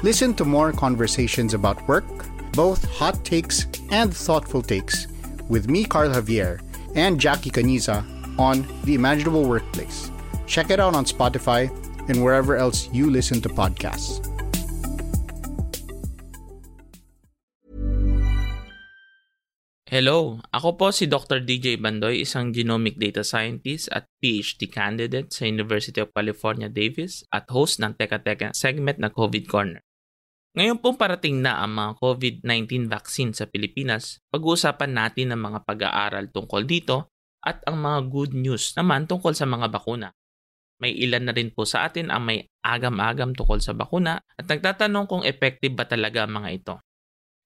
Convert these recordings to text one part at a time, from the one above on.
Listen to more conversations about work, both hot takes and thoughtful takes, with me, Carl Javier, and Jackie Caniza on The Imaginable Workplace. Check it out on Spotify and wherever else you listen to podcasts. Hello, ako po si Dr. DJ Bandoy, isang genomic data scientist at PhD candidate sa University of California, Davis at host ng Teka Teka segment na COVID Corner. Ngayon pong parating na ang mga COVID-19 vaccine sa Pilipinas, pag-uusapan natin ang mga pag-aaral tungkol dito at ang mga good news naman tungkol sa mga bakuna. May ilan na rin po sa atin ang may agam-agam tungkol sa bakuna at nagtatanong kung effective ba talaga ang mga ito.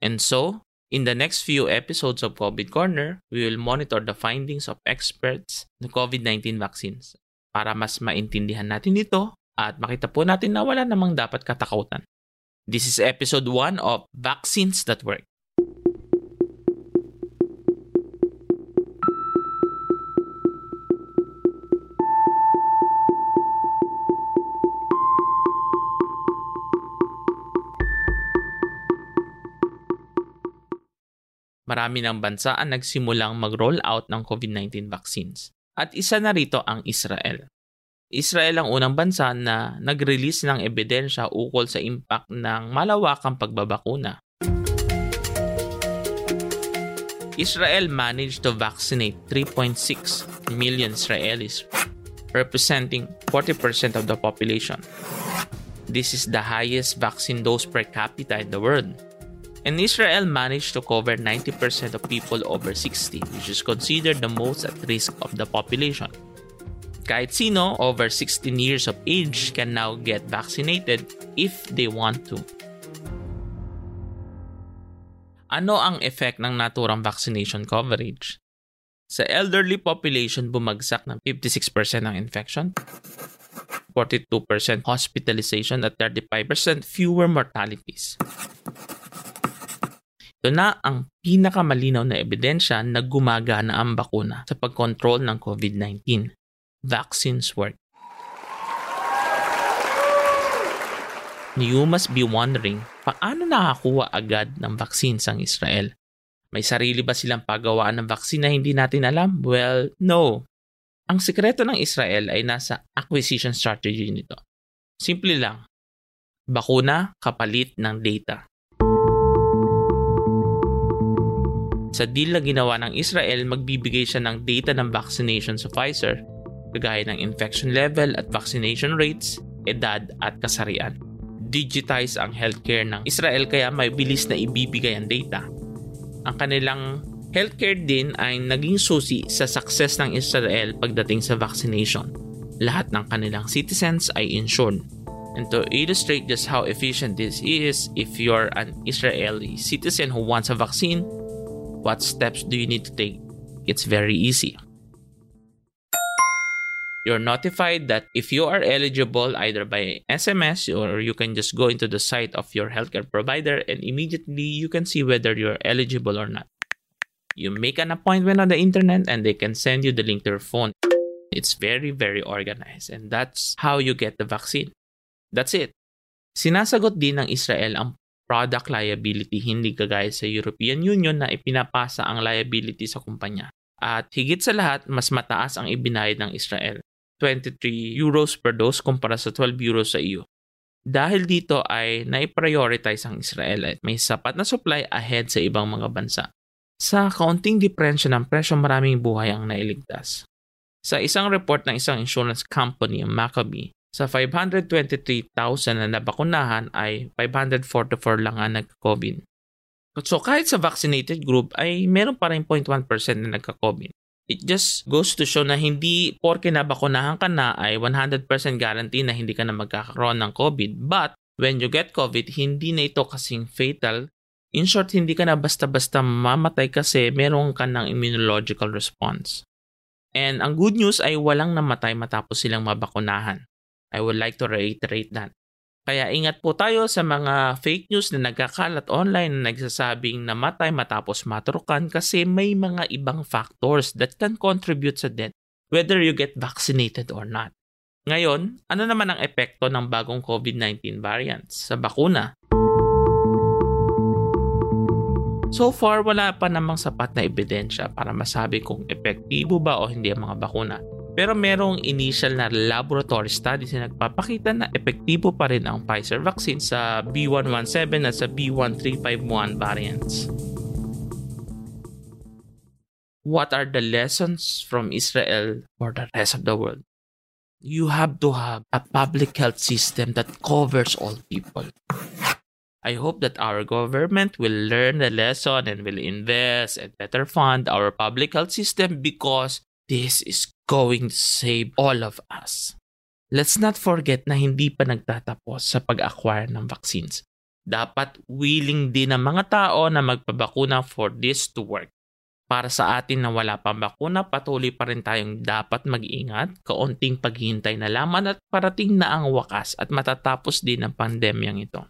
And so, In the next few episodes of COVID Corner, we will monitor the findings of experts ng COVID-19 vaccines para mas maintindihan natin ito at makita po natin na wala namang dapat katakutan. This is episode 1 of Vaccines That Work. marami ng bansa ang nagsimulang mag-roll out ng COVID-19 vaccines. At isa na rito ang Israel. Israel ang unang bansa na nag-release ng ebidensya ukol sa impact ng malawakang pagbabakuna. Israel managed to vaccinate 3.6 million Israelis, representing 40% of the population. This is the highest vaccine dose per capita in the world and Israel managed to cover 90% of people over 60, which is considered the most at risk of the population. Kahit sino over 16 years of age can now get vaccinated if they want to. Ano ang effect ng naturang vaccination coverage? Sa elderly population, bumagsak ng 56% ng infection, 42% hospitalization at 35% fewer mortalities. Ito na ang pinakamalinaw na ebidensya na gumagana ang bakuna sa pagkontrol ng COVID-19. Vaccines work. You must be wondering, paano nakakuha agad ng vaccines ang Israel? May sarili ba silang paggawaan ng vaccine na hindi natin alam? Well, no. Ang sikreto ng Israel ay nasa acquisition strategy nito. Simple lang. Bakuna kapalit ng data. Sa deal na ginawa ng Israel, magbibigay siya ng data ng vaccination sa Pfizer, kagaya ng infection level at vaccination rates, edad at kasarian. Digitize ang healthcare ng Israel kaya may bilis na ibibigay ang data. Ang kanilang healthcare din ay naging susi sa success ng Israel pagdating sa vaccination. Lahat ng kanilang citizens ay insured. And to illustrate just how efficient this is, if you're an Israeli citizen who wants a vaccine, What steps do you need to take? It's very easy. You're notified that if you are eligible either by SMS or you can just go into the site of your healthcare provider and immediately you can see whether you're eligible or not. You make an appointment on the internet and they can send you the link to your phone. It's very, very organized and that's how you get the vaccine. That's it. Sinasagot din ng Israel ang product liability, hindi kagaya sa European Union na ipinapasa ang liability sa kumpanya. At higit sa lahat, mas mataas ang ibinayad ng Israel, 23 euros per dose kumpara sa 12 euros sa EU. Dahil dito ay nai-prioritize ang Israel at may sapat na supply ahead sa ibang mga bansa. Sa kaunting diferensya ng presyo maraming buhay ang nailigtas. Sa isang report ng isang insurance company, Maccabi, sa 523,000 na nabakunahan ay 544 lang ang nagka-COVID. So kahit sa vaccinated group ay meron pa rin 0.1% na nagka-COVID. It just goes to show na hindi porke nabakunahan ka na ay 100% guarantee na hindi ka na magkakaroon ng COVID. But when you get COVID, hindi na ito kasing fatal. In short, hindi ka na basta-basta mamatay kasi meron ka ng immunological response. And ang good news ay walang namatay matapos silang mabakunahan. I would like to reiterate that. Kaya ingat po tayo sa mga fake news na nagkakalat online na nagsasabing namatay matapos maturukan kasi may mga ibang factors that can contribute sa death whether you get vaccinated or not. Ngayon, ano naman ang epekto ng bagong COVID-19 variants sa bakuna? So far, wala pa namang sapat na ebidensya para masabi kung epektibo ba o hindi ang mga bakuna. Pero merong initial na laboratory studies na nagpapakita na epektibo pa rin ang Pfizer vaccine sa B117 at sa B1351 variants. What are the lessons from Israel for the rest of the world? You have to have a public health system that covers all people. I hope that our government will learn the lesson and will invest and better fund our public health system because this is going to save all of us. Let's not forget na hindi pa nagtatapos sa pag-acquire ng vaccines. Dapat willing din ang mga tao na magpabakuna for this to work. Para sa atin na wala pang bakuna, patuloy pa rin tayong dapat mag-ingat, kaunting paghihintay na laman at parating na ang wakas at matatapos din ang pandemyang ito.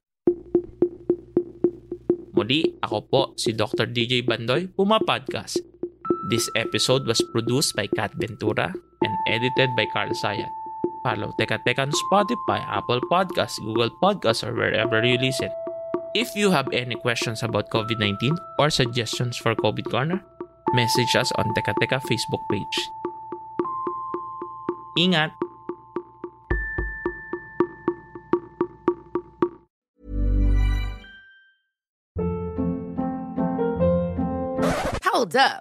Muli, ako po si Dr. DJ Bandoy, Puma Podcast This episode was produced by Kat Ventura and edited by Carl Sayat. Follow Teka Teka on Spotify, Apple Podcasts, Google Podcasts, or wherever you listen. If you have any questions about COVID-19 or suggestions for COVID Corner, message us on Teka Teka Facebook page. Ingat! Hold up.